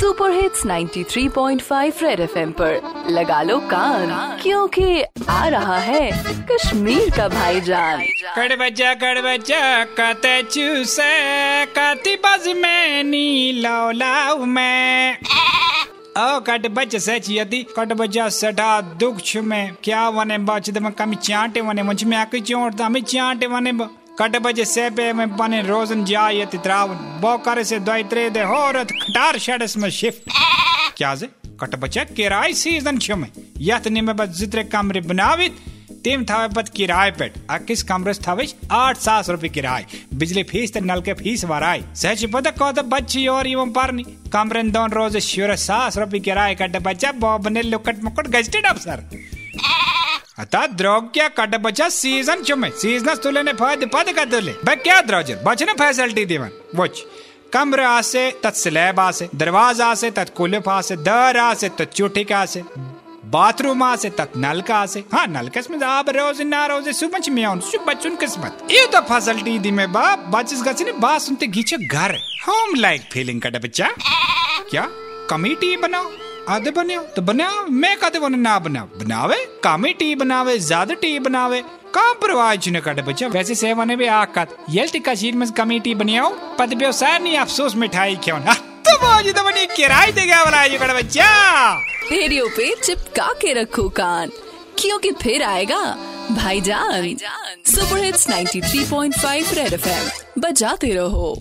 Super hits 93.5 red FM पर। लगा लो कान, क्योंकि आ रहा है कश्मीर का भाईजान। कड़ बजा कड़ बजा कते चूसे, कति बज में नी लाओ लाओ में। ओ कट बच सच यदि कट बजा सटा दुख में। क्या वने बच दम कमी चाटे वने मुझमें आके चोट तमी चाटे वने ब कट बजे सेपे में बने रोजन जाय यति त्रावन बो करे से दोई त्रे दे खटार शडस में शिफ्ट। क्या जे? कट बचा किराए सीज़न छु में यत निमे बस जितरे कमरे बनावित, तिम थावे पत किराए पेट। आ किस थाविश आठ सास रुपए किराए। बिजली फ़ीस ते नल फ़ीस वराई सच पता को तो बच्ची और इवं परनी। कमरन दोन रोज श्योर सास रुपए किराए कट बच्चा बॉब ने लुकट मुकट गजटेड अफसर। क्या द्रोजर बचने फैसिलिटी दिवन। वच। कमरे आसे, तत् स्लैब आसे, दरवाज़ा आसे आसे, दर आसे चुटिक आसे। बाथरूम आसे, तत् नलका आसे। हाँ नलकस में रोज ना रोज सुबह में आउन सु बचुन किस्मत। ये तो फैसिलिटी दी में बा बचस गचने बा सुनते घीचे घर। होम लाइक फीलिंग कट बच्चा क्या? कमेटी बनाओ। आधे बने तो बनाओ मैं कहते बने ना बनाओ बनावे, कामी टी बनावे, ज़्यादा टी बनावे। काम परवाज न कट बच्चा। वैसे सेवने भी आकत यल्टी कशीर में कमेटी बनाओ पद व्यवसाय नहीं, अफसोस मिठाई क्यों ना? तो मौज तो बनी, किराए देगा वाला ये कट बच्चा। रेडियो पे चिपका के रखो कान। क्योंकि फिर आएगा भाईजान। सुपर हिट्स 93.5 रेड एफएम बजाते रहो।